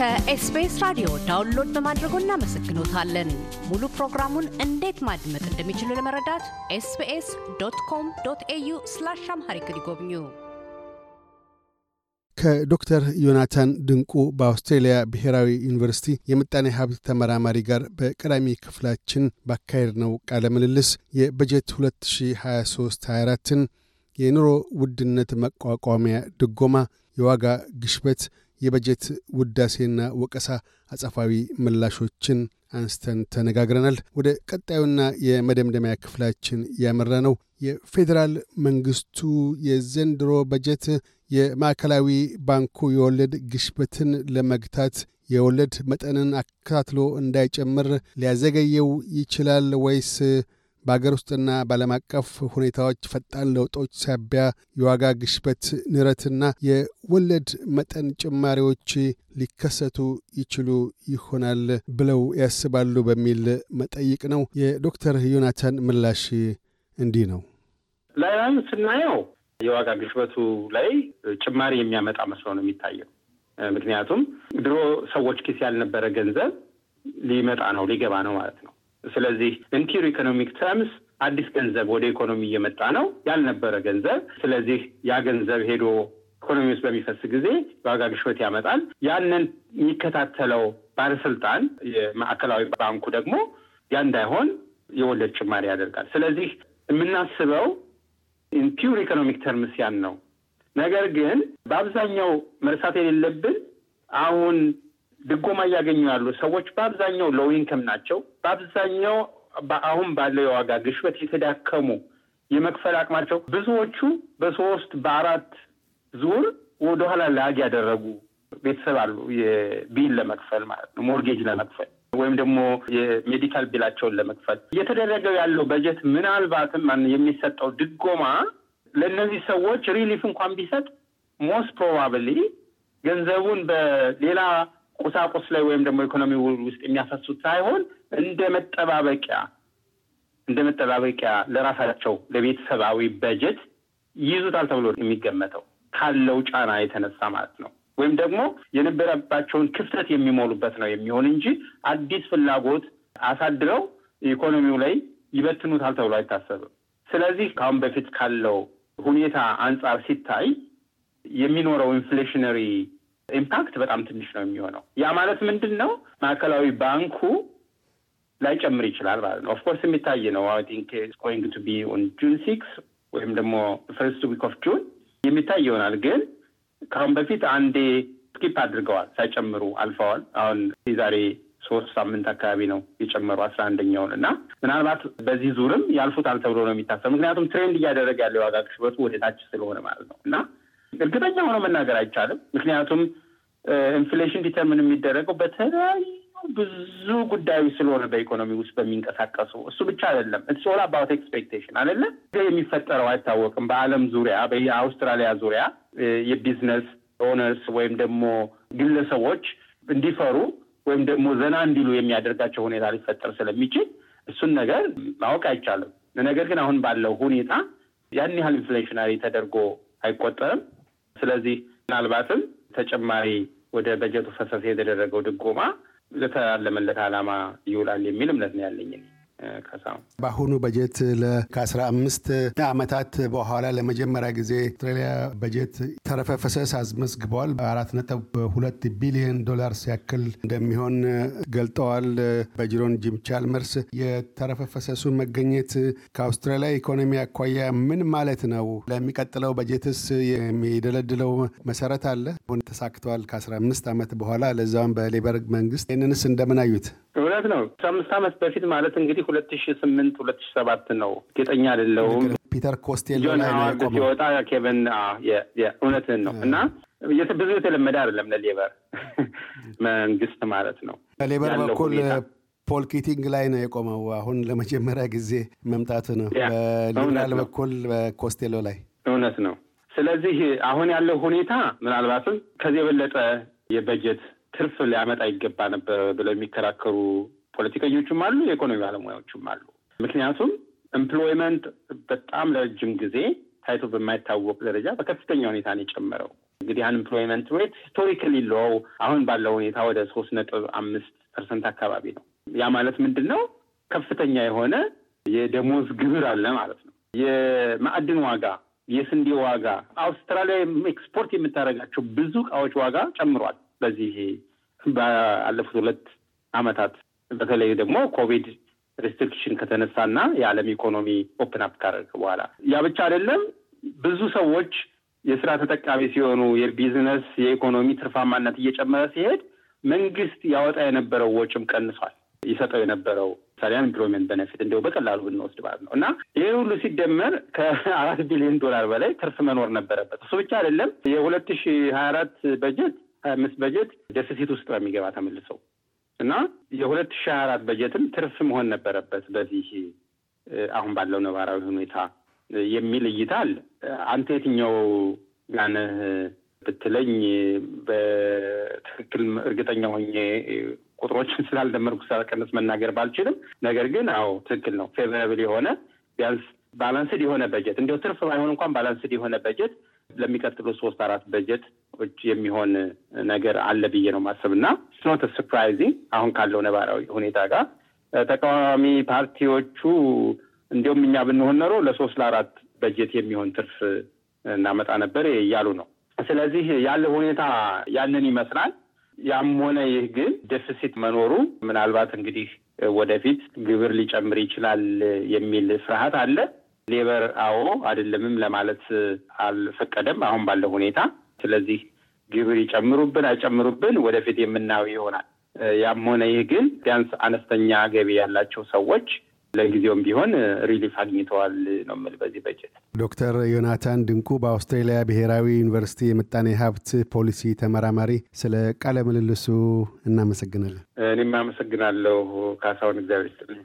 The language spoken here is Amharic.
ከኤስቢኤስ ራዲዮ download በማድረጎ እናመሰግኖታለን። ሙሉ ፕሮግራሙን እንዴት ማድመጥ እንደሚችሉ ለመረዳት ኤስቢኤስ dot com dot au slash Amharic ይጎብኙ። ከዶክተር ዮናታን ድንቁ በአውስትሬልያ ብሔራዊ ዩኒቨርሲቲ የምጣኔ ሀብት ተመራማሪ ጋር በቀዳሚ ክፍላችን ባካሄድነው ቃለ ምልልስ የበጀት 2023/24ን የኑሮ ውድነት መቋቋሚያ ድጎማ፣ የዋጋ ግሽበት፣ የበጀት ውዳሴና ወቀሳ አጸፋዊ ምላሾችን አንስተን ተነጋግረናል። ወደ ቀጣዩና የመደምደሚያ ክፍላችን ያመራ ነው የፌዴራል መንግስቱ የዘንድሮ በጀት የማዕከላዊ ባንኩ የወለድ ግሽበትን ለመግታት የወለድ መጠንን አከታትሎ እንዳይጨምር ሊያዘገየው ይችላል ወይስ በአገር ውስጥና በዓለም አቀፍ ሁኔታዎች ፈጣን ለውጦች ሳቢያ የዋጋ ግሽበት ንረትና የወለድ መጠን ጭማሪዎች ሊከሰቱ ይችሉ ይሆናል ብለው ያስባሉ በሚል መጠይቅ ነው። የዶክተር ዮናታን ምላሽ እንዲህ ነው። ላይን ስናየው የዋጋ ግሽበቱ ላይ ጭማሪ የሚያመጣ መስሎ ነው የሚታየው። ምክንያቱም ድሮ ሰዎች ኪስ ያልነበረ ገንዘብ ሊመጣ ነው ሊገባ ነው ማለት ነው። ስለዚህ in pure economic terms አዲስ ገንዘብ ወደ ኢኮኖሚ እየመጣ ነው ያልነበረ ገንዘብ። ስለዚህ ያ ገንዘብ ሄዶ ኢኮኖሚ ውስጥ በሚፈስ ጊዜ የዋጋ ግሽበት ያመጣል። ያንን የሚከታተለው ባለስልጣን የማዕከላዊ ባንኩ ደግሞ ያ እንዳይሆን የወለድ ጭማሪ ያደርጋል። ስለዚህ የምናስበው in pure economic terms ያን ነው። ነገር ግን በአብዛኛው መርሳት የሌለብን አሁን ድጎማ እያገኙ ያሉ ሰዎች በአብዛኛው low income ናቸው። በአብዛኛው አሁን ባለው የዋጋ ግሽበት የተዳከሙ የመክፈል አቅማቸው ብዙዎቹ በሶስት በአራት ዙር ወደኋላ lag ያደረጉ ቤተሰብ አሉ። የ bill ለመክፈል ማለት ነው፣ mortgage ለመክፈል ወይም ደግሞ የ medical bill ኣቸውን ለመክፈል እየተደረገው ያለው በጀት ምናልባትም የሚሰጠው ድጎማ ለእነዚህ ሰዎች relief እንኳን ቢሰጥ most probably ገንዘቡን በሌላ ቁሳቁስ ላይ ወይም ደግሞ ኢኮኖሚ ውስጥ የሚያፈሱት ሳይሆን እንደ መጠባበቂያ እንደ መጠባበቂያ ለራሳቸው ለቤተሰባዊ በጀት ይይዙታል ተብሎ የሚገመተው ካለው ጫና የተነሳ ማለት ነው። ወይም ደግሞ የነበረባቸውን ክፍተት የሚሞሉበት ነው የሚሆን እንጂ አዲስ ፍላጎት አሳድረው ኢኮኖሚው ላይ ይበትኑታል ተብሎ አይታሰብም። ስለዚህ ከአሁን በፊት ካለው ሁኔታ አንጻር ሲታይ የሚኖረው inflationary impact በጣም ትንሽ ነው የሚሆነው። ያ ማለት ምንድን ነው? ማዕከላዊ ባንኩ ላይጨምር ይችላል ማለት ነው። of course የሚታይ ነው። I think going to be on June six ወይም ደግሞ first week of June የሚታይ ይሆናል። ግን ከአሁን በፊት አንዴ skip አድርገዋል፣ ሳይጨምሩ አልፈዋል። አሁን ዛሬ ሶስት ሳምንት አካባቢ ነው የጨመሩ አስራ አንደኛውን እና ምናልባት በዚህ ዙርም ያልፉታል ተብሎ ነው የሚታሰብ። ምክንያቱም trend እያደረገ ያለው የዋጋ ግሽበቱ ወደ ታች ስለሆነ ማለት ነው እና እርግጠኛ ሆኖ መናገር አይቻልም። ምክንያቱም inflation determine የሚደረገው በተለያዩ ብዙ ጉዳዮች ስለሆነ በኢኮኖሚ ውስጥ በሚንቀሳቀሱ እሱ ብቻ አይደለም። it's all about expectation አይደለ? የሚፈጠረው አይታወቅም። በዓለም ዙሪያ በአውስትራሊያ ዙሪያ የ business owners ወይም ደግሞ ግለሰቦች እንዲፈሩ ወይም ደግሞ ዘና እንዲሉ የሚያደርጋቸው ሁኔታ ሊፈጠር ስለሚችል እሱን ነገር ማወቅ አይቻልም። ነገር ግን አሁን ባለው ሁኔታ ያን ያህል inflationary ተደርጎ አይቆጠርም። ስለዚህ ምናልባትም ተጨማሪ ወደ በጀቱ ፈሰስ የተደረገው ድጎማ ለታለመለት ዓላማ ይውላል የሚል እምነት ነው ያለኝ። ከሳሁን በአሁኑ በጀት ከአስራ አምስት ዓመታት በኋላ ለመጀመሪያ ጊዜ አውስትራሊያ በጀት ተረፈ ፈሰስ አስመዝግበዋል። አራት ነጥብ ሁለት ቢሊዮን ዶላርስ ያክል እንደሚሆን ገልጠዋል። በጅሮንድ ጂም ቻልመርስ የተረፈ ፈሰሱ መገኘት ከአውስትራሊያ ኢኮኖሚ አኳያ ምን ማለት ነው? ለሚቀጥለው በጀትስ የሚደለድለው መሰረት አለ? አሁን ተሳክተዋል ከአስራ አምስት ዓመት በኋላ ለዛውም በሌበር መንግስት። ይህንንስ እንደምን አዩት? እውነት ነው። አስራ አምስት ዓመት በፊት ማለት እንግዲህ ሁለት ሺ ስምንት ሁለት ሺ ሰባት ነው። እርግጠኛ አይደለሁም። ፒተር ጆን ሀዋርድ የቆመው። ሲወጣ ኬቨን እውነትን ነው እና ብዙ የተለመደ አይደለም ለሌበር መንግስት ማለት ነው። በሌበር በኩል ፖል ኪቲንግ ላይ ነው የቆመው። አሁን ለመጀመሪያ ጊዜ መምጣቱ ነው። በሊበራል በኩል በኮስቴሎ ላይ እውነት ነው። ስለዚህ አሁን ያለው ሁኔታ ምናልባትም ከዚህ የበለጠ የበጀት ትርፍ ሊያመጣ ይገባ ነበር ብለው የሚከራከሩ ፖለቲከኞችም አሉ፣ የኢኮኖሚ ባለሙያዎችም አሉ። ምክንያቱም employment በጣም ለረጅም ጊዜ ታይቶ በማይታወቅ ደረጃ በከፍተኛ ሁኔታ ነው የጨመረው። እንግዲህ unemployment rate historically low አሁን ባለው ሁኔታ ወደ ሶስት ነጥብ አምስት percent አካባቢ ነው። ያ ማለት ምንድን ነው? ከፍተኛ የሆነ የደሞዝ ግብር አለ ማለት ነው። የማዕድን ዋጋ፣ የስንዴ ዋጋ፣ አውስትራሊያ ኤክስፖርት የምታደርጋቸው ብዙ እቃዎች ዋጋ ጨምሯል። በዚህ ባለፉት ሁለት ዓመታት በተለይ ደግሞ COVID restriction ከተነሳና የዓለም ኢኮኖሚ open up ካደረገ በኋላ ያ ብቻ አይደለም። ብዙ ሰዎች የስራ ተጠቃሚ ሲሆኑ የቢዝነስ የኢኮኖሚ ትርፋማነት እየጨመረ ሲሄድ መንግስት ያወጣ የነበረው ወጪም ቀንሷል። ይሰጠው የነበረው ምሳሌ employment benefit እንዲሁ በቀላሉ ብንወስድ ማለት ነው እና ይህ ሁሉ ሲደመር ከአራት ቢሊዮን ዶላር በላይ ትርፍ መኖር ነበረበት። እሱ ብቻ አይደለም። የሁለት ሺ ሀያ አራት በጀት ሀያ አምስት በጀት deficit ውስጥ በሚገባ ተመልሰው እና የሁለት ሺ ሀያ አራት በጀትም ትርፍ መሆን ነበረበት በዚህ አሁን ባለው ነባራዊ ሁኔታ የሚል እይታ አለ። አንተ የትኛው ጋ ነህ ብትለኝ በትክክል እርግጠኛ ሆኜ ቁጥሮችን ስላልደመርኩ ሳልቀንስ መናገር ባልችልም፣ ነገር ግን አዎ ትክክል ነው። favorable የሆነ ቢያንስ balanced የሆነ በጀት እንዲያው ትርፍ ባይሆን እንኳን balanced የሆነ በጀት ለሚቀጥሉ ሶስት አራት በጀቶች የሚሆን ነገር አለ ብዬ ነው ማስበው እና it's not surprising አሁን ካለው ነባራዊ ሁኔታ ጋር ተቃዋሚ ፓርቲዎቹ እንዲሁም እኛ ብንሆን ኖሮ ለሶስት ለአራት በጀት የሚሆን ትርፍ እናመጣ ነበር እያሉ ነው። ስለዚህ ያለው ሁኔታ ያንን ይመስላል። ያም ሆነ ይህ ግን deficit መኖሩ ምናልባት እንግዲህ ወደፊት ግብር ሊጨምር ይችላል የሚል ፍርሃት አለ። Labor አዎ አይደለምም ለማለት አልፈቀደም አሁን ባለው ሁኔታ። ስለዚህ ግብር ይጨምሩብን አይጨምሩብን ወደፊት የምናየው ይሆናል። ያም ሆነ ይህ ግን ቢያንስ አነስተኛ ገቢ ያላቸው ሰዎች ለጊዜውም ቢሆን relief አግኝተዋል ነው የምል በዚህ በጀት። ዶክተር ዮናታን ድንቁ በአውስትሬሊያ ብሔራዊ ዩኒቨርሲቲ የምጣኔ ሀብት ፖሊሲ ተመራማሪ፣ ስለ ቃለ ምልልሱ እናመሰግናለን። እኔም አመሰግናለሁ ካሳሁን፣ እግዚአብሔር ይስጥልኝ።